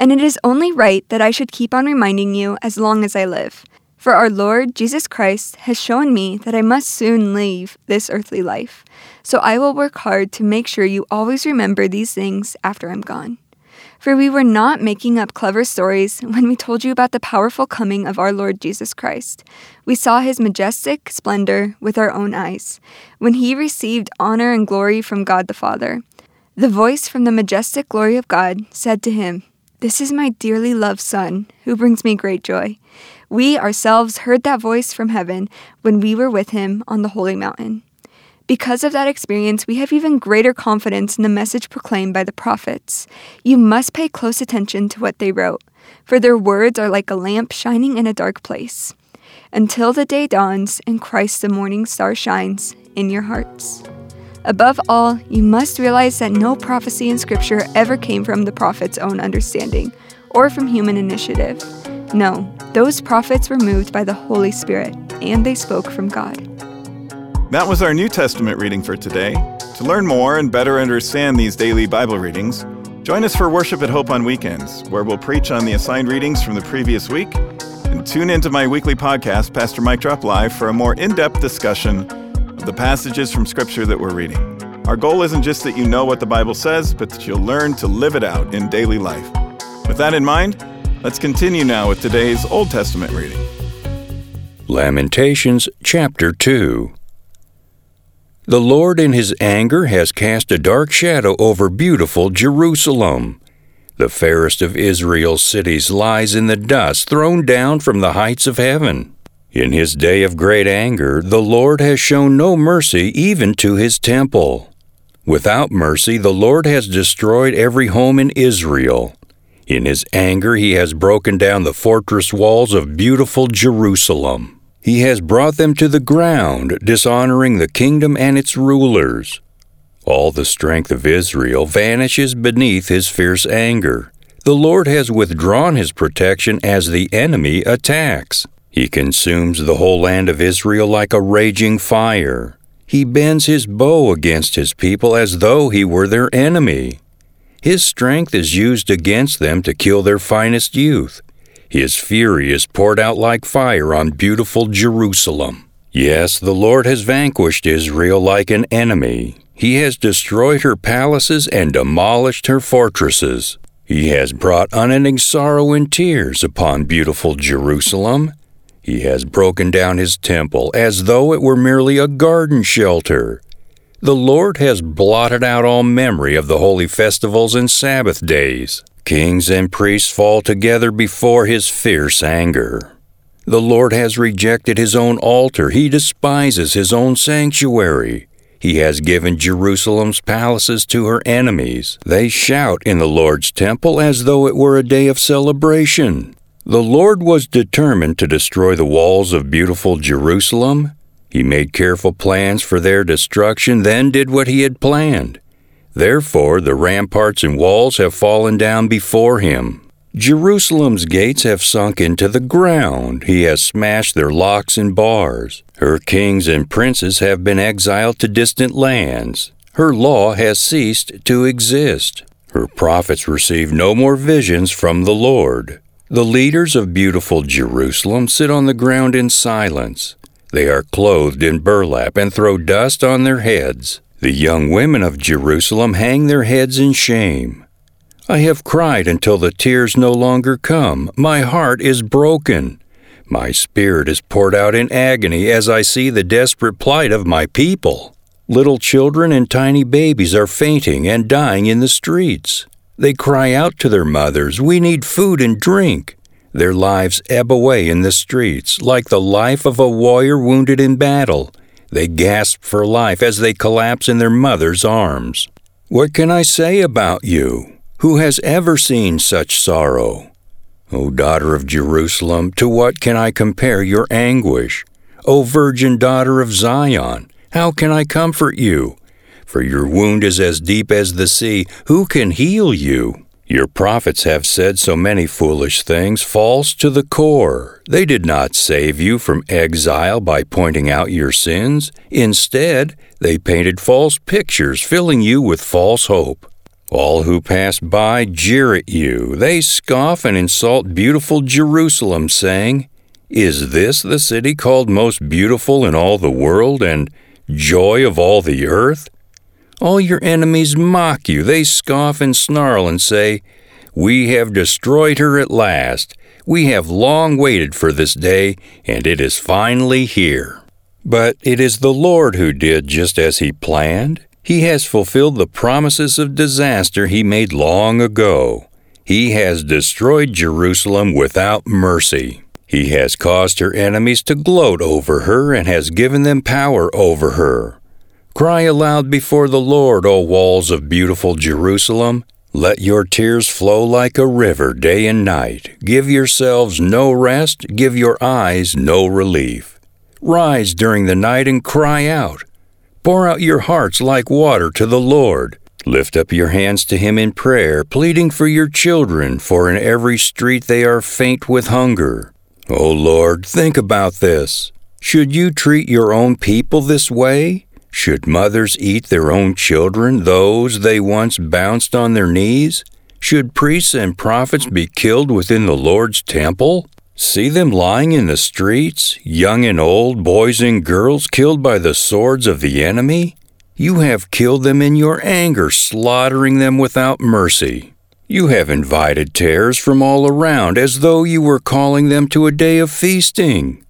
And it is only right that I should keep on reminding you as long as I live. For our Lord Jesus Christ has shown me that I must soon leave this earthly life. So I will work hard to make sure you always remember these things after I'm gone. For we were not making up clever stories when we told you about the powerful coming of our Lord Jesus Christ. We saw his majestic splendor with our own eyes, when he received honor and glory from God the Father. The voice from the majestic glory of God said to him, This is my dearly loved Son, who brings me great joy. We ourselves heard that voice from heaven when we were with him on the holy mountain. Because of that experience, we have even greater confidence in the message proclaimed by the prophets. You must pay close attention to what they wrote, for their words are like a lamp shining in a dark place, until the day dawns and Christ the morning star shines in your hearts. Above all, you must realize that no prophecy in Scripture ever came from the prophet's own understanding or from human initiative. No, those prophets were moved by the Holy Spirit, and they spoke from God. That was our New Testament reading for today. To learn more and better understand these daily Bible readings, join us for worship at Hope on weekends, where we'll preach on the assigned readings from the previous week. And tune into my weekly podcast, Pastor Mike Drop Live, for a more in depth discussion of the passages from Scripture that we're reading. Our goal isn't just that you know what the Bible says, but that you'll learn to live it out in daily life. With that in mind, let's continue now with today's Old Testament reading. Lamentations chapter 2. The Lord in his anger has cast a dark shadow over beautiful Jerusalem. The fairest of Israel's cities lies in the dust thrown down from the heights of heaven. In his day of great anger, the Lord has shown no mercy even to his temple. Without mercy, the Lord has destroyed every home in Israel. In his anger, he has broken down the fortress walls of beautiful Jerusalem. He has brought them to the ground, dishonoring the kingdom and its rulers. All the strength of Israel vanishes beneath his fierce anger. The Lord has withdrawn his protection as the enemy attacks. He consumes the whole land of Israel like a raging fire. He bends his bow against his people as though he were their enemy. His strength is used against them to kill their finest youth. His fury is poured out like fire on beautiful Jerusalem. Yes, the Lord has vanquished Israel like an enemy. He has destroyed her palaces and demolished her fortresses. He has brought unending sorrow and tears upon beautiful Jerusalem. He has broken down his temple as though it were merely a garden shelter. The Lord has blotted out all memory of the holy festivals and Sabbath days. Kings and priests fall together before his fierce anger. The Lord has rejected his own altar. He despises his own sanctuary. He has given Jerusalem's palaces to her enemies. They shout in the Lord's temple as though it were a day of celebration. The Lord was determined to destroy the walls of beautiful Jerusalem. He made careful plans for their destruction, then did what he had planned. Therefore, the ramparts and walls have fallen down before him. Jerusalem's gates have sunk into the ground. He has smashed their locks and bars. Her kings and princes have been exiled to distant lands. Her law has ceased to exist. Her prophets receive no more visions from the Lord. The leaders of beautiful Jerusalem sit on the ground in silence. They are clothed in burlap and throw dust on their heads. The young women of Jerusalem hang their heads in shame. I have cried until the tears no longer come. My heart is broken. My spirit is poured out in agony as I see the desperate plight of my people. Little children and tiny babies are fainting and dying in the streets. They cry out to their mothers, We need food and drink. Their lives ebb away in the streets, like the life of a warrior wounded in battle. They gasp for life as they collapse in their mother's arms. What can I say about you? Who has ever seen such sorrow? O daughter of Jerusalem, to what can I compare your anguish? O virgin daughter of Zion, how can I comfort you? For your wound is as deep as the sea. Who can heal you? Your prophets have said so many foolish things, false to the core. They did not save you from exile by pointing out your sins. Instead, they painted false pictures, filling you with false hope. All who pass by jeer at you. They scoff and insult beautiful Jerusalem, saying, Is this the city called most beautiful in all the world and joy of all the earth? All your enemies mock you. They scoff and snarl and say, We have destroyed her at last. We have long waited for this day, and it is finally here. But it is the Lord who did just as He planned. He has fulfilled the promises of disaster He made long ago. He has destroyed Jerusalem without mercy. He has caused her enemies to gloat over her and has given them power over her. Cry aloud before the Lord, O walls of beautiful Jerusalem. Let your tears flow like a river day and night. Give yourselves no rest, give your eyes no relief. Rise during the night and cry out. Pour out your hearts like water to the Lord. Lift up your hands to Him in prayer, pleading for your children, for in every street they are faint with hunger. O Lord, think about this. Should you treat your own people this way? Should mothers eat their own children, those they once bounced on their knees? Should priests and prophets be killed within the Lord's temple? See them lying in the streets, young and old, boys and girls killed by the swords of the enemy? You have killed them in your anger, slaughtering them without mercy. You have invited tares from all around, as though you were calling them to a day of feasting.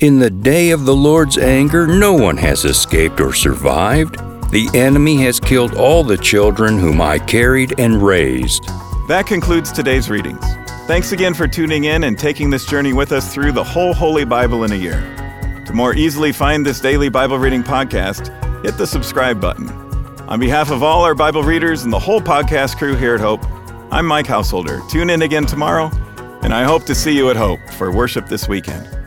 In the day of the Lord's anger, no one has escaped or survived. The enemy has killed all the children whom I carried and raised. That concludes today's readings. Thanks again for tuning in and taking this journey with us through the whole Holy Bible in a year. To more easily find this daily Bible reading podcast, hit the subscribe button. On behalf of all our Bible readers and the whole podcast crew here at Hope, I'm Mike Householder. Tune in again tomorrow, and I hope to see you at Hope for worship this weekend.